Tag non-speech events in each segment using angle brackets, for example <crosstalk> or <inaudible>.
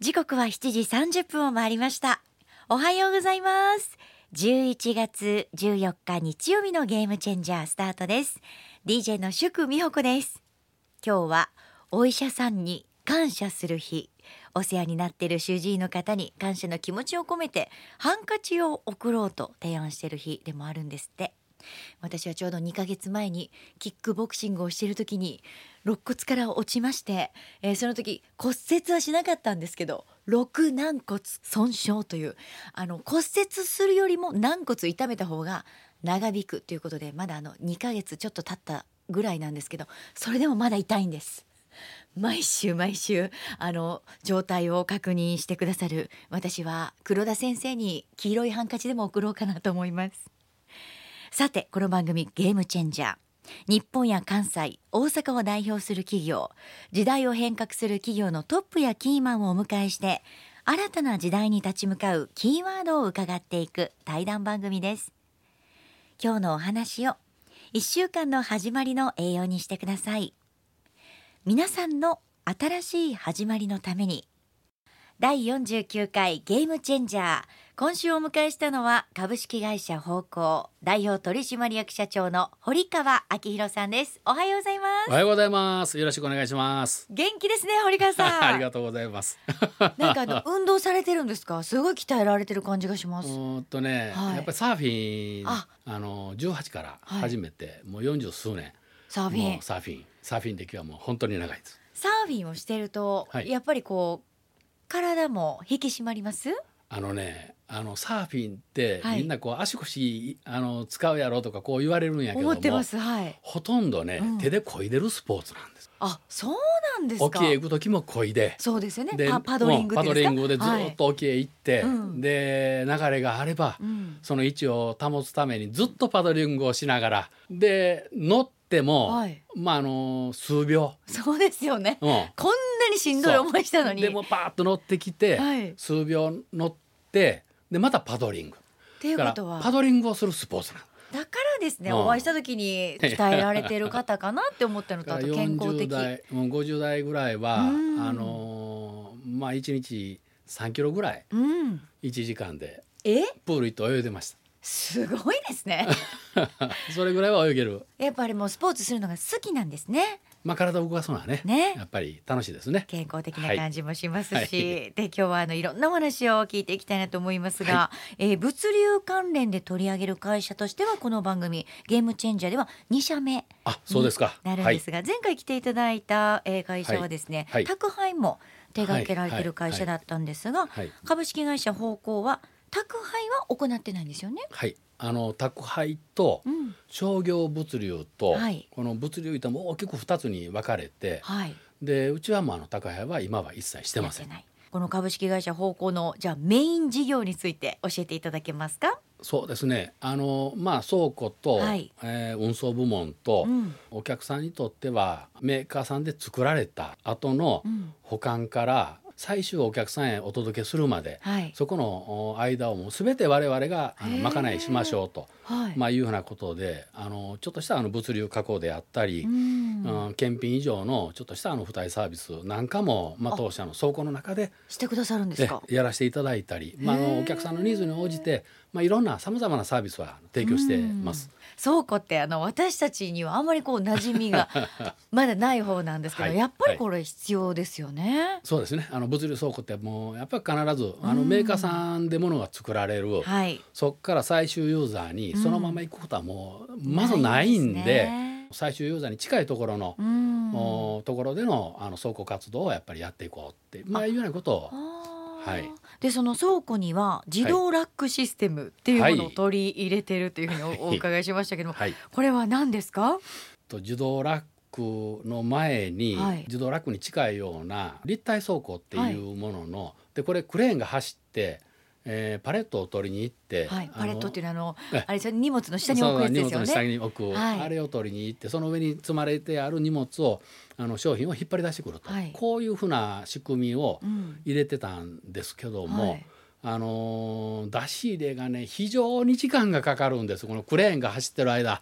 時刻は7時30分を回りました。おはようございます。11月14日日曜日のゲームチェンジャースタートです。DJ の祝美穂子です。今日はお医者さんに感謝する日。お世話になっている主治医の方に感謝の気持ちを込めてハンカチを送ろうと提案している日でもあるんですって。私はちょうど2ヶ月前にキックボクシングをしている時に肋骨から落ちまして、えー、その時骨折はしなかったんですけど肋軟骨損傷というあの骨折するよりも軟骨痛めた方が長引くということでまだあの2ヶ月ちょっと経ったぐらいなんですけどそれでもまだ痛いんです。毎週毎週あの状態を確認してくださる私は黒田先生に黄色いハンカチでも送ろうかなと思いますさてこの番組ゲームチェンジャー。日本や関西大阪を代表する企業時代を変革する企業のトップやキーマンをお迎えして新たな時代に立ち向かうキーワードを伺っていく対談番組です。今日のお話を1週間の始まりの栄養にしてください。皆さんの新しい始まりのために第49回ゲームチェンジャー今週お迎えしたのは株式会社方向代表取締役社長の堀川明弘さんです。おはようございます。おはようございます。よろしくお願いします。元気ですね堀川さん。<laughs> ありがとうございます。<laughs> なんかあの運動されてるんですか？すごい鍛えられてる感じがします。うんとね、はい、やっぱりサーフィンあ。の18から始めて、はい、もう40数年。サーフィン。サーフィン。サーフィン歴はもう本当に長いです。サーフィンをしてると、はい、やっぱりこう体も引き締まります？あのねあのサーフィンって、みんなこう足腰あの使うやろとかこう言われるんやけども、はい、ほとんどね、うん、手で漕いでるスポーツなんです。あそうなんです沖へ行く時も漕いで。そうですよね。でパドリングパドリングでずっと沖へ行って、はい、で流れがあれば、うん、その位置を保つためにずっとパドリングをしながらで乗っても、はい、まああの数秒。そうですよね、うん、こんなにしんどい思いしたのに。でもパーッと乗ってきて、はい、数秒乗ってでまたパドリング。っていうことは。パドリングをするスポーツなだからですね、うん、お会いした時に <laughs> 鍛えられてる方かなって思ったのとあと <laughs> 健康的。代もう50代ぐらいは、あのー、まあ1日3キロぐらい、うん、1時間でプール行って泳いでました。すごいですね。<laughs> それぐらいは泳げる。やっぱりもうスポーツするのが好きなんですね。まあ、体を動かすのはねね。やっぱり楽しいですね。健康的な感じもしますし、はい、で今日はあのいろんなお話を聞いていきたいなと思いますが、はい、えー、物流関連で取り上げる会社としてはこの番組ゲームチェンジャーでは2社目あそうですか。なるんですが、はい、前回来ていただいた、えー、会社はですね、宅配も手掛けられている会社だったんですが、株式会社方向は宅配は行ってないんですよね？はいあの宅配と商業物流と、うんはい、この物流とも大きく2つに分かれて、はい、でうちはもうあの宅配は今は一切してません。この株式会社方向のじゃあメイン事業について教えていただけますか？そうですね。あのまあ倉庫と、はい、えー、運送部門と、うん、お客さんにとってはメーカーさんで作られた後の保管から最終お客さんへお届けするまで、はい、そこの間をもう全て我々があの賄いしましょうと、はい。まあ、いうふうなことであのちょっとしたあの物流加工であったり、うん、検品以上のちょっとしたあの付帯サービスなんかも、まあ、当社の倉庫の中でしてくださるんですか？やらせていただいたり、まあ、あのお客さんのニーズに応じて、まあ、いろんなさまざまなサービスは提供してます。倉庫ってあの私たちにはあんまりこう馴染みが <laughs> まだない方なんですけど、はい、やっぱりこれ必要ですよね。はい、そうですね。あの物流倉庫ってもうやっぱり必ずあのメーカーさんでものが作られる、はい、そこから最終ユーザーにそのまま行くことはもうまずないんで。最終ユーザーに近いところの、おところでのあの倉庫活動をやっぱりやっていこうってまあいうようなことを。はい、でその倉庫には自動ラックシステムっていうものを取り入れてるというふうにお,、伺いしましたけども、はい、これは何ですか？と自動ラックの前に、はい、自動ラックに近いような立体倉庫っていうものの、でこれクレーンが走ってえー、パレットを取りに行って、はい、パレットっていうのはあのあれ荷物の下に置くやつですよね。荷物の下に置く、はい、あれを取りに行ってその上に積まれてある荷物をあの商品を引っ張り出してくると、はい、こういうふうな仕組みを入れてたんですけども。うんあの出し入れがね非常に時間がかかるんですこのクレーンが走ってる間。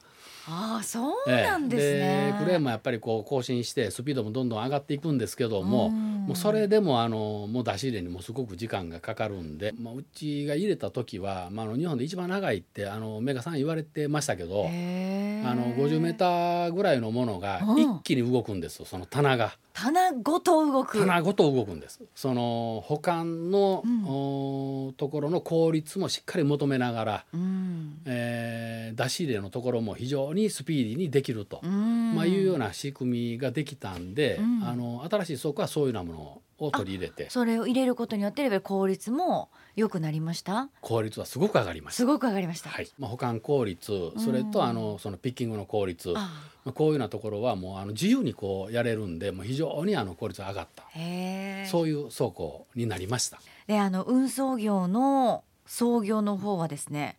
ああそうなんですね、えー、クレーンもやっぱりこう更新してスピードもどんどん上がっていくんですけども、もうそれでもあのもう出し入れにもすごく時間がかかるんで、まあ、うちが入れた時は、まあ、あの日本で一番長いってあのメガさん言われてましたけどあの50メーターぐらいのものが一気に動くんですその棚が。棚ごと動く。棚ごと動くんです。その保管の、うん、ところの効率もしっかり求めながら、うん、えー、出し入れのところも非常にスピーディーにできると、うん、まあ、いうような仕組みができたんで、うん、あの新しい倉庫はそういうようなものを取り入れて。それを入れることによって効率も良くなりました？効率はすごく上がりましたすごく上がりました、はい。まあ、保管効率それとあのそのピッキングの効率。まあ、こういうようなところはもうあの自由にこうやれるんでもう非常にあの効率が上がった。そういう倉庫になりました。であの運送業の創業の方はですね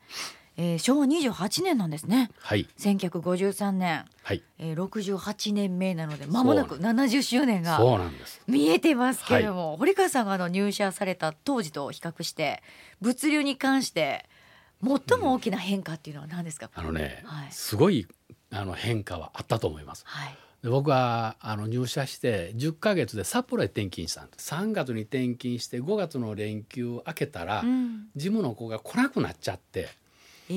えー、昭和28年なんですね。はい。1953年。はい。えー、68年目なので、まもなく70周年がそうなんです見えてますけれども、はい、堀川さんがあの入社された当時と比較して、物流に関して最も大きな変化っていうのは何ですか？うん、あのね、はい、すごいあの変化はあったと思います。はい。で僕はあの入社して10ヶ月で札幌へ転勤したんです3月に転勤して5月の連休明けたら、うん、事務の子が来なくなっちゃってえ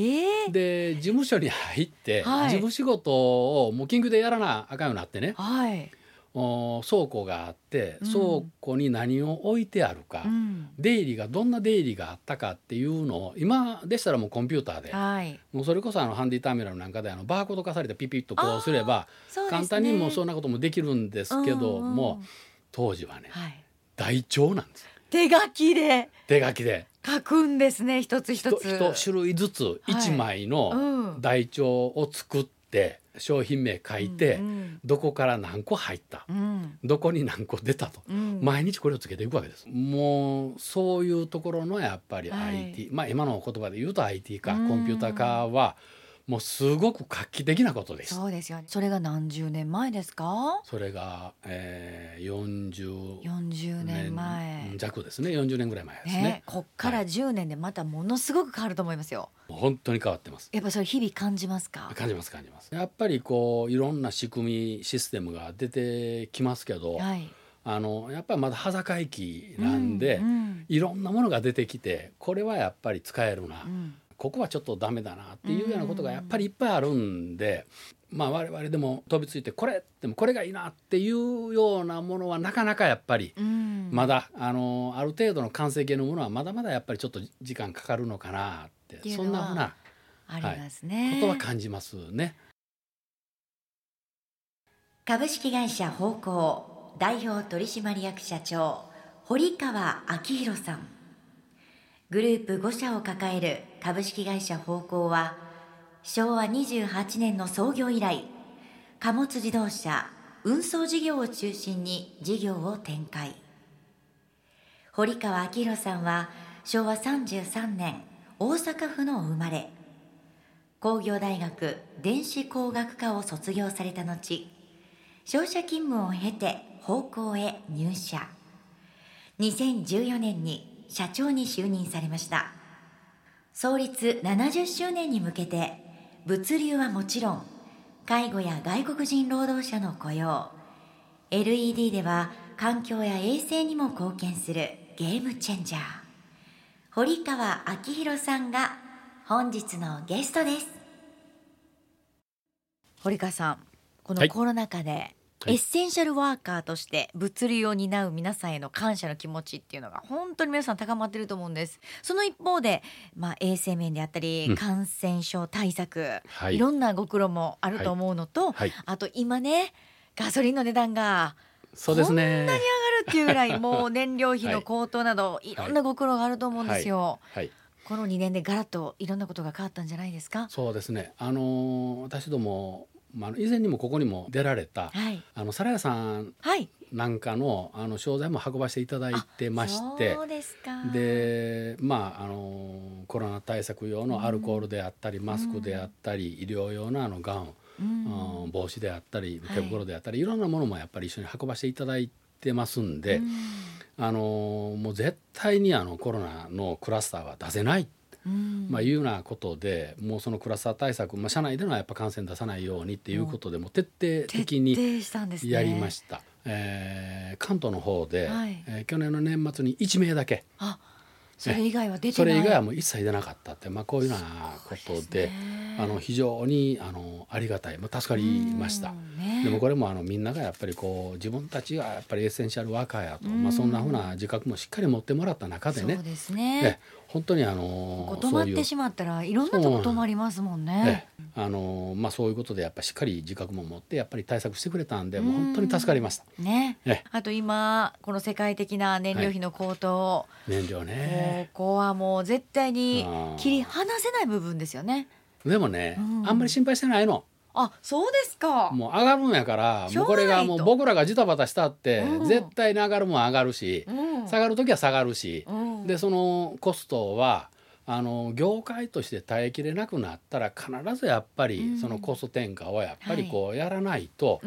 ー、で事務所に入って、はい、事務仕事をもう緊急でやらなあかんようになってね、はい、お倉庫があって、うん、倉庫に何を置いてあるか、うん、出入りがどんな出入りがあったかっていうのを今でしたらもうコンピューターで、はい、もうそれこそあのハンディターミナルなんかであのバーコード化されてピピッとこうすれば、ね、簡単にもそんなこともできるんですけども、うんうん、当時はね、はい、台帳なんです。手書きで。手書きで。書くんですね一つ一つ。一種類ずつ一枚の台帳を作って、商品名書いて、うんうん、どこから何個入った、うん、どこに何個出たと、うん、毎日これをつけていくわけです。もうそういうところのやっぱり IT、はい、まあ今の言葉で言うと IT 化、コンピューター化はもうすごく画期的なことです。そうですよね。それが何十年前ですか？それが、えー、40 40年前弱ですね。40年ぐらい前ですね。ねこっから10年でまたものすごく変わると思いますよ。はい、本当に変わってます。やっぱそれ日々感じますか？感じます感じます。やっぱりこういろんな仕組みシステムが出てきますけど。はいあのやっぱりまだ裸駅なんで、うんうん、いろんなものが出てきてこれはやっぱり使えるな、うん、ここはちょっとダメだなっていうようなことがやっぱりいっぱいあるんで、まあ我々でも飛びついてこれでもこれがいいなっていうようなものはなかなかやっぱりまだあのある程度の完成形のものはまだまだやっぱりちょっと時間かかるのかなってそんなふうなありますね、はい、ことは感じますね。株式会社方向代表取締役社長堀川明宏さん。グループ5社を抱える株式会社方向は昭和28年の創業以来貨物自動車運送事業を中心に事業を展開。堀川明宏さんは昭和33年大阪府の生まれ工業大学電子工学科を卒業された後商社勤務を経て方向へ入社。2014年に社長に就任されました。創立70周年に向けて物流はもちろん介護や外国人労働者の雇用 LED では環境や衛生にも貢献するゲームチェンジャー。堀川明宏さんが本日のゲストです。堀川さんこのコロナ禍でエッセンシャルワーカーとして物流を担う皆さんへの感謝の気持ちっていうのが本当に皆さん高まってると思うんです。その一方で、まあ、衛生面であったり、うん、感染症対策、はい、いろんなご苦労もあると思うのと、はい。はい、あと今ねガソリンの値段がそうですね。こんなに上がるっていうぐらい <laughs> もう燃料費の高騰など、い、ろんなご苦労があると思うんですよ。この2年でガラッといろんなことが変わったんじゃないですか？そうですね。あのー、私どもまあ、以前にもここにも出られた、はい、あの皿屋さんなんかの,、あの商材も運ばせていただいてましてでまああのコロナ対策用のアルコールであったり、うん、マスクであったり、医療用のあのガウン、うん、帽子であったり手袋であったり、はい、いろんなものもやっぱり一緒に運ばせていただいてますんで、うん、あのもう絶対にあのコロナのクラスターは出せないまあ、いうようなことでもうそのクラスター対策、まあ、社内でのやっぱ感染出さないようにっていうことでも徹底的にやりました。えー、関東の方で、はい、えー、去年の年末に1名だけ。あそれ以外は出てそれ以外はもう一切出なかったって、まあ、こういうようなことであの非常にあのありがたい、まあ、助かりました。ね、でもこれもあのみんながやっぱりこう自分たちがやっぱりエッセンシャルワーカーやと、まあ、そんなふうな自覚もしっかり持ってもらった中でね。そうですね本当にあの止まってしまったらいろんなとこ止まりますもんね。あのまあそういうことでやっぱりしっかり自覚も持ってやっぱり対策してくれたんでもう本当に助かりました。ね。あと今この世界的な燃料費の高騰、はい、燃料ね。ここはもう絶対に切り離せない部分ですよね。でもね、うん、あんまり心配してないの。あそうですか。もう上がるんやからもうこれがもう僕らがジタバタしたって、絶対に上がるもん上がるし、うん、下がる時は下がるし、うん、でそのコストはあの業界として耐えきれなくなったら必ずやっぱりそのコスト転嫁をやっぱりこうやらないと、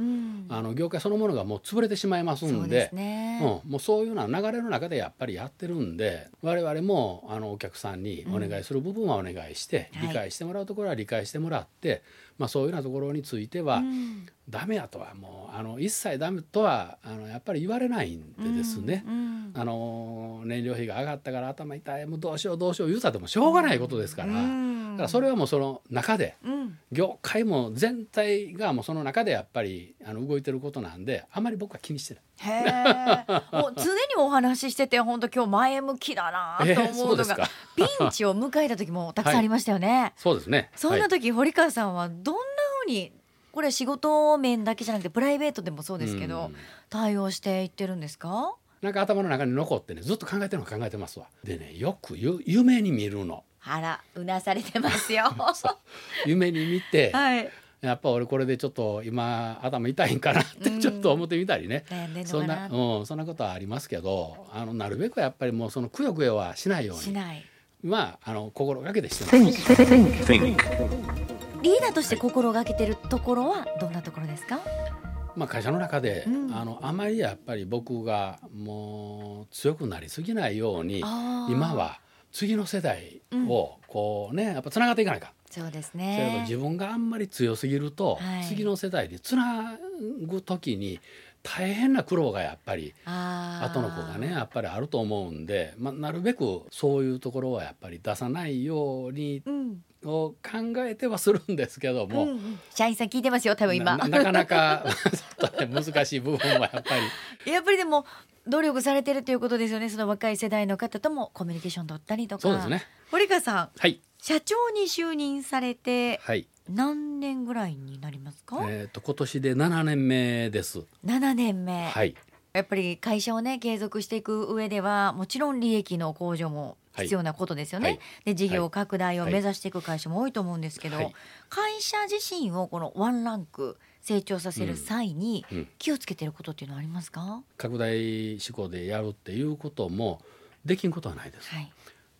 あの業界そのものがもう潰れてしまいますんで、うん、もうそういうような流れの中でやっぱりやってるんで我々もあのお客さんにお願いする部分はお願いして、理解してもらうところは理解してもらって、まあ、そういうようなところについては、うん、ダメやとはもうあの一切ダメとはあのやっぱり言われないんでですね、うんうん、あの燃料費が上がったから頭痛いもうどうしようどうしよう言うたってもしょうがないことですから,、だからそれはもうその中で、業界も全体がもうその中でやっぱりあの動いてることなんであまり僕は気にしてない。へもう常にお話ししてて本当今日前向きだなと思うのが、ピンチを迎えた時もたくさんありましたよね。はい、そうですね。そんな時、はい、堀川さんはどんなふうにこれ仕事面だけじゃなくてプライベートでもそうですけど、対応していってるんですか？なんか頭の中に残ってねずっと考えてるの考えてますわ。でねよくゆ夢に見るの。あらうなされてますよ。<laughs> 夢に見て、はい、やっぱ俺これでちょっと今頭痛いんかなってちょっと思ってみたりね、うん、そんな、うん、そんなことはありますけどあのなるべくやっぱりもうそのくよくよはしないように。まああの心がけてしてます。リーダーとして心がけてるところはどんなところですか？まあ、会社の中で、うん、あのあまりやっぱり僕がもう強くなりすぎないように今は次の世代をこうね、うん、やっぱつながっていかないか。そうですね。自分があんまり強すぎると、はい、次の世代につなぐ時に大変な苦労がやっぱり後の子がねやっぱりあると思うんで、まあ、なるべくそういうところはやっぱり出さないように、うん。を考えてはするんですけども、うん、社員さん聞いてますよ多分今。なかなか <laughs> 難しい部分はやっぱり。<laughs> やっぱりでも努力されてるということですよねその若い世代の方ともコミュニケーション取ったりとか。そうですね。堀川さん、はい、社長に就任されて、はい、何年ぐらいになりますか？えっ、と今年で7年目です。7年目。はい。やっぱり会社をね継続していく上ではもちろん利益の向上も必要なことですよね。はい、で事業拡大を目指していく会社も多いと思うんですけど、はい、会社自身をこのワンランク成長させる際に気をつけてることっていうのはありますか、うんうん、拡大志向でやるっていうこともできんことはないです。はい、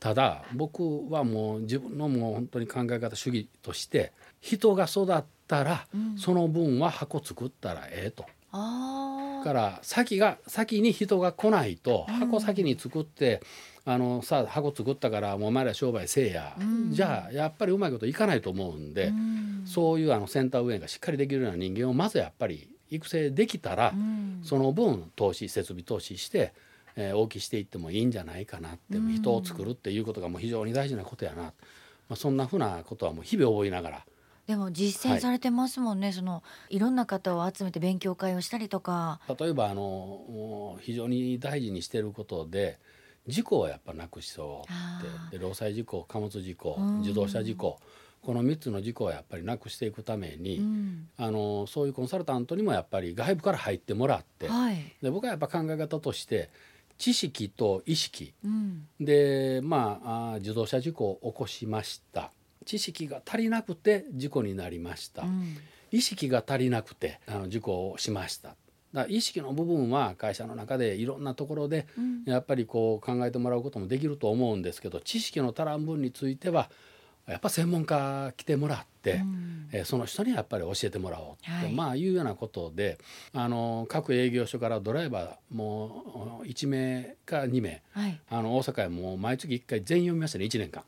ただ僕はもう自分のもう本当に考え方主義として人が育ったら、その分は箱作ったらええと。から先が先に人が来ないと箱先に作って、あのさあ箱作ったからもうお前ら商売せえや、うん、じゃあやっぱりうまいこといかないと思うんで、うん、そういうあのセンター運営がしっかりできるような人間をまずやっぱり育成できたら、うん、その分投資設備投資して、えー、大きしていってもいいんじゃないかなって、人を作るっていうことがもう非常に大事なことやな、まあ、そんなふうなことはもう日々覚えながら。でも実践されてますもんね、はい、そのいろんな方を集めて勉強会をしたりとか。例えばあの非常に大事にしていることで事故はやっぱなくしそうって。で労災事故貨物事故自動車事故。この3つの事故はやっぱりなくしていくために、うん、あのそういうコンサルタントにもやっぱり外部から入ってもらって、はい、で僕はやっぱ考え方として知識と意識、うん、でまあ自動車事故を起こしました。知識が足りなくて事故になりました、うん、意識が足りなくてあの事故をしました。だ意識の部分は会社の中でいろんなところでやっぱりこう考えてもらうこともできると思うんですけど知識の足らん分についてはやっぱ専門家来てもらって、うん、えその人にやっぱり教えてもらおうって、はい、まあいうようなことであの各営業所からドライバーもう1名か2名、はい、あの大阪へもう毎月1回全員読みましたね1年間。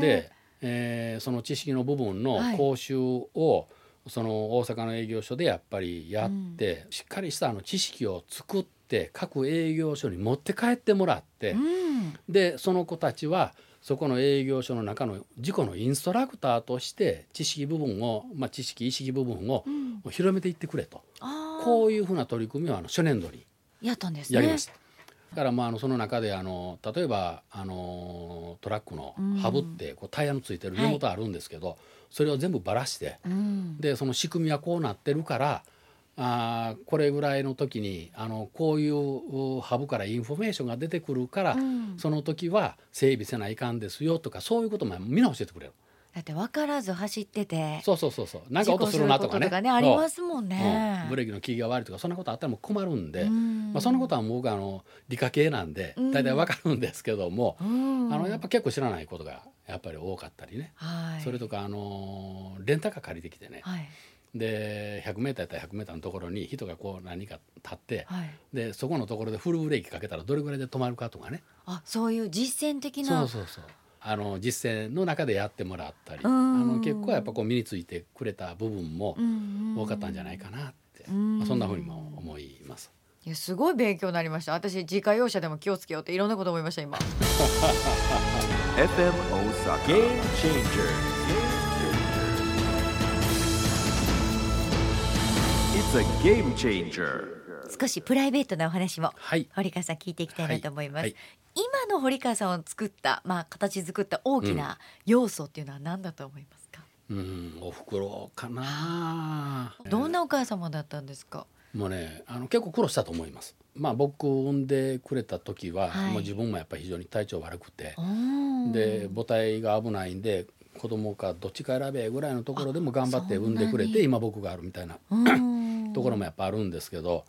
で、えー、その知識の部分の講習を、その大阪の営業所でやっぱりやって、うん、しっかりしたあの知識を作って各営業所に持って帰ってもらって、うん、でその子たちはそこの営業所の中の自己のインストラクターとして知識部分を、まあ、知識意識部分を広めていってくれと、うん、こういうふうな取り組みをあの初年度にやったんです、ね、やりました。だからまああのその中であの例えばあのトラックのハブってこうタイヤのついてる根元あるんですけど、はい、それを全部ばらして、うん、でその仕組みはこうなってるからあこれぐらいの時にあのこういうハブからインフォメーションが出てくるから、うん、その時は整備せないかんですよとかそういうこともみんな教えてくれる。だって分からず走っててそうそうそうそう。なんか音するなとかね。かねありますもんね、うん、ブレーキの効きが悪いとかそんなことあったらも困るんで、ん。まあ、そんなことは僕あの理科系なんで大体分かるんですけども、あのやっぱ結構知らないことがやっぱり多かったりね、はい、それとかあのレンタカー借りてきてね、はいで 100m やったら 100m のところに人がこう何か立って、はい、でそこのところでフルブレーキかけたらどれぐらいで止まるかとかね。あそういう実践的なそうそうそう。あの実践の中でやってもらったりあの結構やっぱこう身についてくれた部分も多かったんじゃないかなって、まあ、そんなふうにも思います。いやすごい勉強になりました。私自家用車でも気をつけようっていろんなこと思いました今。FM 大阪少しプライベートなお話も、はい、堀川さん聞いていきたいなと思います、はい。はい、今の堀川さんを作ったまあ形作った大きな要素っていうのは何だと思いますか、うん、うん、お袋かな。どんなお母様だったんですか？もうねあの結構苦労したと思います。まあ僕産んでくれた時は、もう自分もやっぱり非常に体調悪くて。で母体が危ないんで子供かどっちか選べぐらいのところでも頑張って産んでくれて今僕があるみたいなところもやっぱあるんですけど、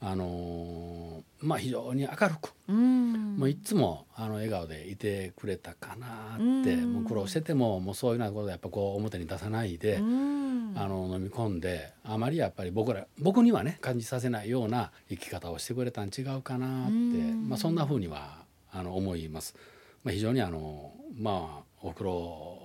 あのー、まあ非常に明るく、もういつもあの笑顔でいてくれたかなって、もう苦労しててももうそういうようなことやっぱこう表に出さないで、あの飲み込んであまりやっぱり僕ら僕にはね感じさせないような生き方をしてくれたん違うかなって、まあ、そんなふうにはあの思います。まあ、非常にあのまあお風呂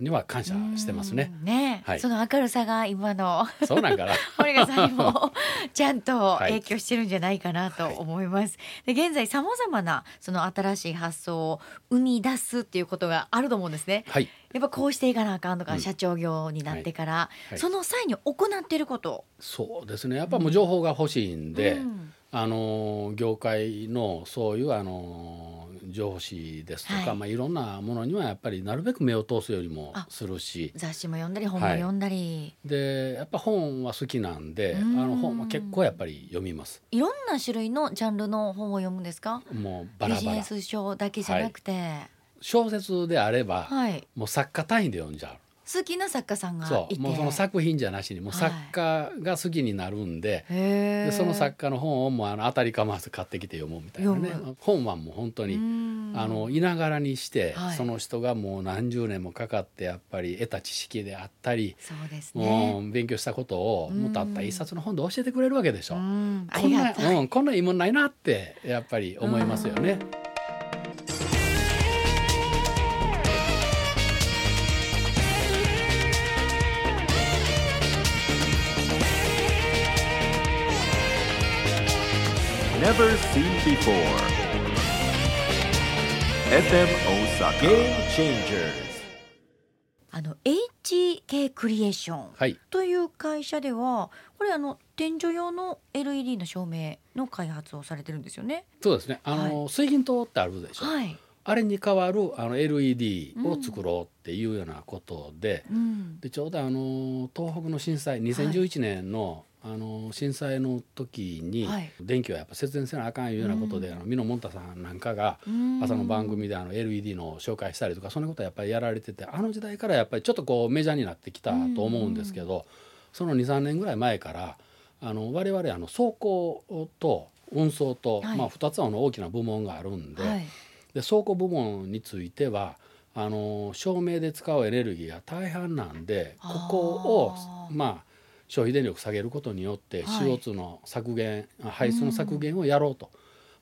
には感謝してますね。ね、はい、その明るさが今の。そうなんかな。<laughs> 堀川さんにも <laughs> ちゃんと影響してるんじゃないかなと思います。はい、で現在さまざまなその新しい発想を生み出すっていうことがあると思うんですね。はい、やっぱこうしていかなあかんとか、うん、社長業になってから、その際に行っていること。そうですね。やっぱもう情報が欲しいんで、うん、あの業界のそういうあの上司ですとか、はい。まあ、いろんなものにはやっぱりなるべく目を通すよりもするし。雑誌も読んだり本も読んだり、はい、でやっぱ本は好きなんであの本は結構やっぱり読みます。いろんな種類のジャンルの本を読むんですか？もうバラバラ。ビジネス書だけじゃなくて、はい、小説であれば、はい、もう作家単位で読んじゃう好きな作家さんがそう。もうその作品じゃなしにもう作家が好きになるんではい、でその作家の本をもうあの当たりかまわず買ってきて読もうみたいなね。本はもう本当にあのいながらにして、はい、その人がもう何十年もかかってやっぱり得た知識であったりそうです、ね、勉強したことをもたった一冊の本で教えてくれるわけでしょ。こんな、うん、こんないいもんないなってやっぱり思いますよね。Never seen before. FM Osaka Game Changers あの HK クリエーションという会社では、これあの天井用の LED の照明の開発をされてるんですよね。そうですね。あの、はい、水銀灯ってあるでしょ。はい。あれに代わるあの LED を作ろうっていうようなことで、うん、でちょうどあの東北の震災2011年のあの震災の時に、はい、電気はやっぱ節電せなあかんいうようなことで、うん、あの美濃もんたさんなんかが朝の番組であの LED の紹介したりとかそんなことはやっぱりやられててあの時代からやっぱりちょっとこうメジャーになってきたと思うんですけど、その23年ぐらい前からあの我々あの走行と運送と、はい、まあ、2つの大きな部門があるんではい、で倉庫部門についてはあの照明で使うエネルギーが大半なんでここをまあ消費電力下げることによって CO2 の削減、はい、排出の削減をやろうと、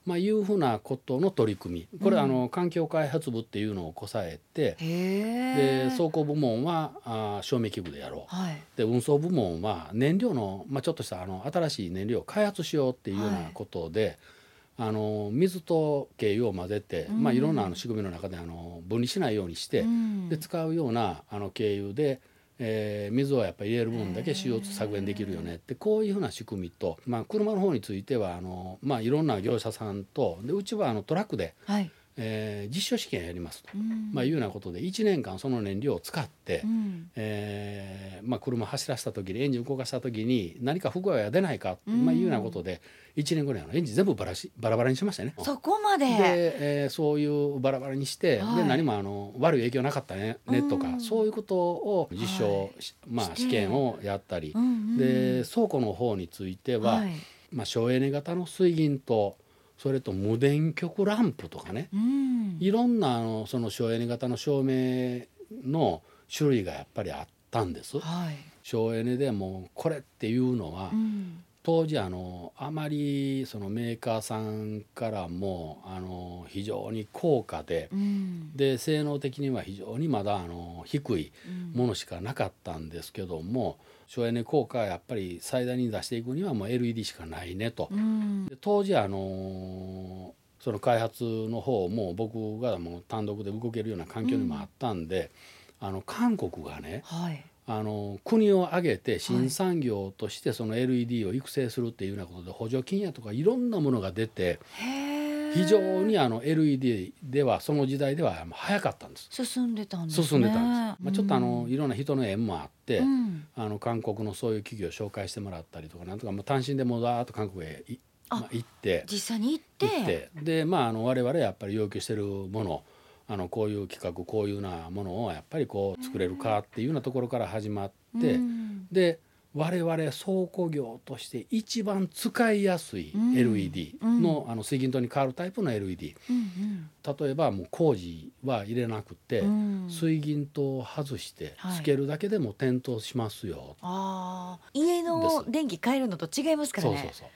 まあ、いうふうなことの取り組み。これ、うん、あの環境開発部っていうのをこさえてで走行部門はあ照明器具でやろう、はい、で運送部門は燃料の、まあ、ちょっとしたあの新しい燃料を開発しようっていうようなことで、はい、あの水と軽油を混ぜて、うん、まあ、いろんなあの仕組みの中であの分離しないようにして、うん、で使うようなあの軽油でえー、水をやっぱり入れる分だけ CO2 削減できるよねってこういうふうな仕組みと、まあ、車の方についてはあの、まあ、いろんな業者さんとでうちはあのトラックで、はい、えー、実証試験やりますと、うん、まあ、いうようなことで1年間その燃料を使って、うん、えー、まあ、車走らせた時にエンジン動かした時に何か不具合が出ないか、うん、まあ、いうようなことで1年ぐらいのエンジン全部バラしバラバラにしましたね。そこまで。で、えー、そういうバラバラにして、はい、で何もあの悪い影響なかったねねとか、そういうことを実証、はい、まあ、試験をやったり、うんうん、で倉庫の方については、はい、まあ、省エネ型の水銀とそれと無電極ランプとかね、うん、いろんなあのその省エネ型の照明の種類がやっぱりあったんです。はい、省エネでもこれっていうのは、うん、当時あのあまりそのメーカーさんからもあの非常に高価で、うん、で性能的には非常にまだあの低いものしかなかったんですけども。省エネ効果はやっぱり最大に出していくにはもう LED しかないねと。うん、当時あのその開発の方も僕がもう単独で動けるような環境にもあったんで、うん、あの韓国がね、はい、あの国を挙げて新産業としてその LED を育成するっていうようなことで補助金やとかいろんなものが出て。非常にあの LED ではその時代では早かったんです。進んでたんです、ね、進んでたんです、まあ、ちょっとあのいろんな人の縁もあって、うん、あの韓国のそういう企業を紹介してもらったりとかなんとか、まあ、単身でもだーっと韓国へまあ、行って実際に行って。でまああの我々やっぱり要求してるものあのこういう企画こういうなものをやっぱりこう作れるかっていうようなところから始まって、うん、で我々倉庫業として一番使いやすい LED の,、あの水銀灯に変わるタイプの LED、例えばもう工事は入れなくて、水銀灯を外してつけるだけでも点灯しますよ、あ家の電気変えるのと違いますからね。そうそうそう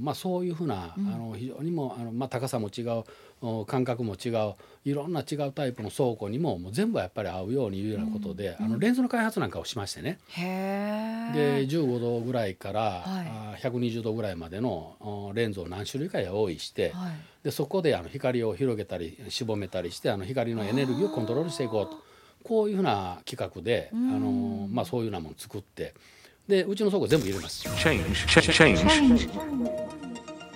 まあ、そういうふうな、あの非常にもあの、まあ、高さも違う感覚も違ういろんな違うタイプの倉庫にももう全部やっぱり合うようにいうようなことで、あのレンズの開発なんかをしましてね。で15度ぐらいから、はい、120度ぐらいまでのレンズを何種類か用意して、はい、でそこであの光を広げたりしぼめたりしてあの光のエネルギーをコントロールしていこうと。こういうふうな企画で、あのまあ、そういうようなものを作って。でうちの倉庫全部入れます。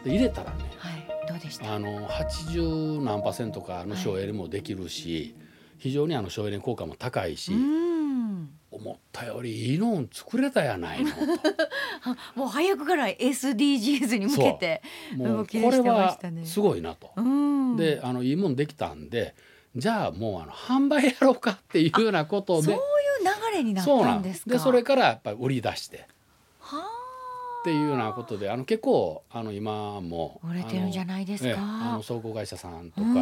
で入れたらね、はい、どうでした？あの80何パーセントかの省エネもできるし、はい、非常にあの省エネ効果も高いし。思ったよりいいの作れたやないの。<laughs> もう早くから SDGs に向けてもうこれはすごいなと。であのいいもんできたんでじゃあもうあの販売やろうかっていうようなことでれになったんですか？でそれからやっぱり売り出して。っていうようなことであの結構あの今も売れてるんじゃないですか？あの倉庫会社さんとか、あ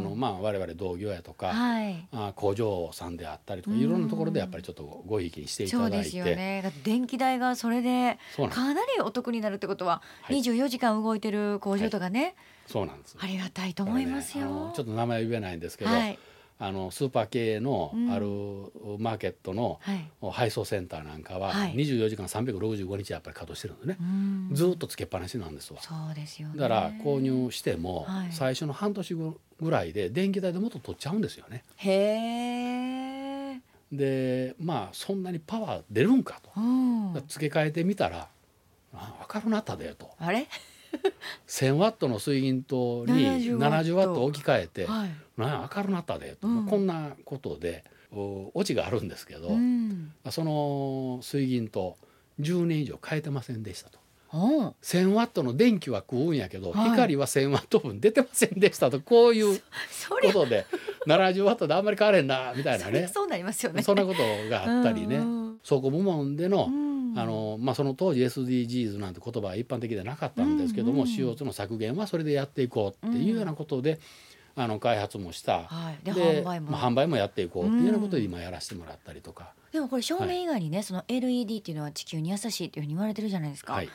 のまあ我々同業やとか、はい、あ工場さんであったりとかいろんなところでやっぱりちょっとごひいきにしていただいて。そうですよね。電気代がそれでかなりお得になるってことは、はい、24時間動いてる工場とかね、はい、そうなんです。ありがたいと思いますよ、ね、ちょっと名前は言えないんですけど、はいあのスーパー系のあるマーケットの配送センターなんかは24時間365日やっぱり稼働してるんでね、ずっとつけっぱなしなんですわ。そうですよ、ね、だから購入しても最初の半年ぐらいで電気代でもっと取っちゃうんですよね。へえ。でまあそんなにパワー出るんかと、付け替えてみたらあ分かるなったでと。あれ？1,000ワットの水銀灯に70ワット置き換えて、はい、なん明るなったでと、うん、こんなことでオチがあるんですけど、うん、その水銀灯10年以上変えてませんでしたと。1,000ワットの電気は食うんやけど、はい、光は1,000ワット分出てませんでしたと。こういうことで70ワットであんまり変われんなみたいなね。そうなりますよね。そんなことがあったりね。倉庫部門でのあのまあ、その当時 SDGs なんて言葉は一般的ではなかったんですけども、うんうん、CO2 の削減はそれでやっていこうっていうようなことで、うん、あの開発もした、はい、で販売も、まあ、販売もやっていこうっていうようなことで今やらせてもらったりとか。でもこれ照明以外にね、はい、その LED っていうのは地球に優しいっていうふうに言われてるじゃないですか。はい。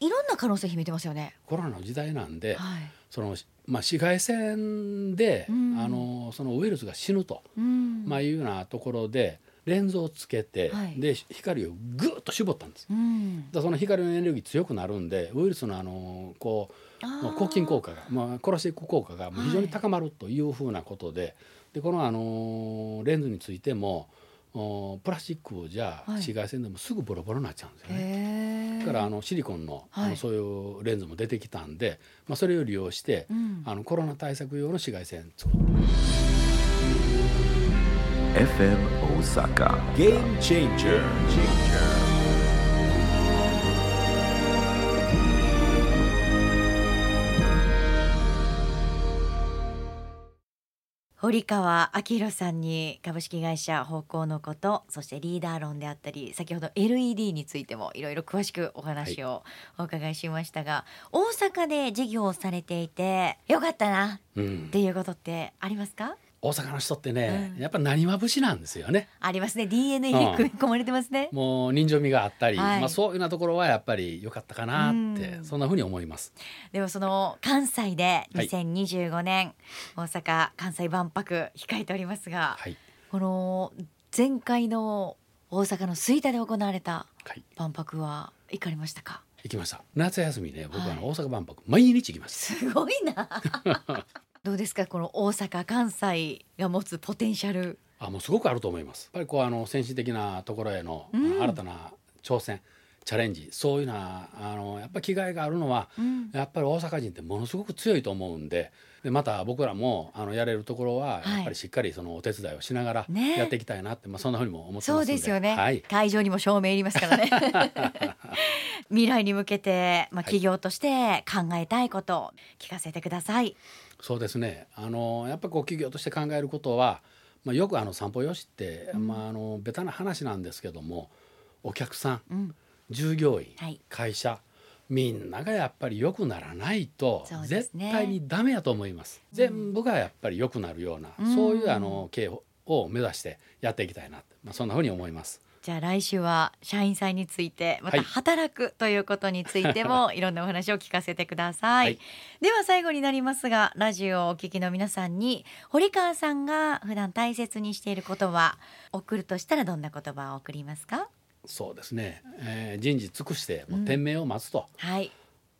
いろんな可能性秘めてますよね。コロナの時代なんで、はい、そのまあ、紫外線で、うん、あのそのウイルスが死ぬと、うん、まあ、いうようなところでレンズをつけて、はい、で光をぐっと絞ったんです、うん、だその光のエネルギー強くなるんでウイルスのあのこう抗菌効果が、まあ、殺していく効果が非常に高まるというふうなことではい、でこのあのレンズについてもプラスチックじゃ紫外線でもすぐボロボロになっちゃうんですよね。だからあのシリコンの,、あのそういうレンズも出てきたんで、まあ、それを利用して、うん、あのコロナ対策用の紫外線作って FM 大阪 Game Changer. 堀川明宏さんに株式会社方向のことそしてリーダー論であったり先ほど LED についてもいろいろ詳しくお話をお伺いしましたが、はい、大阪で事業をされていてよかったなっていうことってありますか、大阪の人ってね、うん、やっぱ何は節なんですよね。ありますね DNA に組み込まれてますね。うん、もう人情味があったり、はい、まあそういうようなところはやっぱり良かったかなって、うん、そんなふうに思います。でもその関西で2025年、はい、大阪関西万博控えておりますが、はい、この前回の大阪の吹田で行われた万博は行かれましたか？行きました。夏休みね、僕は大阪万博、毎日行きます。すごいな。<laughs> どうですか？この大阪関西が持つポテンシャル。あもうすごくあると思います。やっぱりこうあの先進的なところへの新たな挑戦、うん、チャレンジそういうなあのやっぱり気概があるのは、うん、やっぱり大阪人ってものすごく強いと思うんででまた僕らもあのやれるところはやっぱりしっかりそのお手伝いをしながらやっていきたいなって、ね、まあそんなふうにも思ってますそうですよね、はい、会場にも照明いりますからね。<laughs> 未来に向けて、まあ、企業として考えたいことを聞かせてください、はいそうですね。あのやっぱこう企業として考えることは、まあ、よくあの散歩よしって、うん、まあ、あのベタな話なんですけどもお客さん、うん、従業員、はい、会社みんながやっぱり良くならないと、絶対にダメやと思います。全部がやっぱり良くなるような、うん、そういうあの経営を目指してやっていきたいな、まあ、そんなふうに思います。じゃあ来週は社員さんについてまた働くということについても <laughs> いろんなお話を聞かせてください、はい、では最後になりますがラジオをお聞きの皆さんに堀川さんが普段大切にしている言葉送るとしたらどんな言葉を送りますか？そうですね、えー、人事尽くしてもう天命を待つと、うん、はい。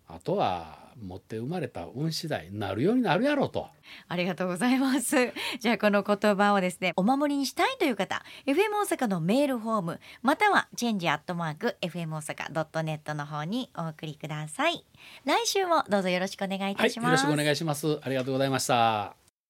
あとは持って生まれた運次第なるようになるやろうと。ありがとうございます。<laughs> じゃあこの言葉をですねお守りにしたいという方 FM 大阪のメールフォームまたはチェンジアットマーク FM 大阪ドットネットの方にお送りください。来週もどうぞよろしくお願いいたします、はい、よろしくお願いします。ありがとうございました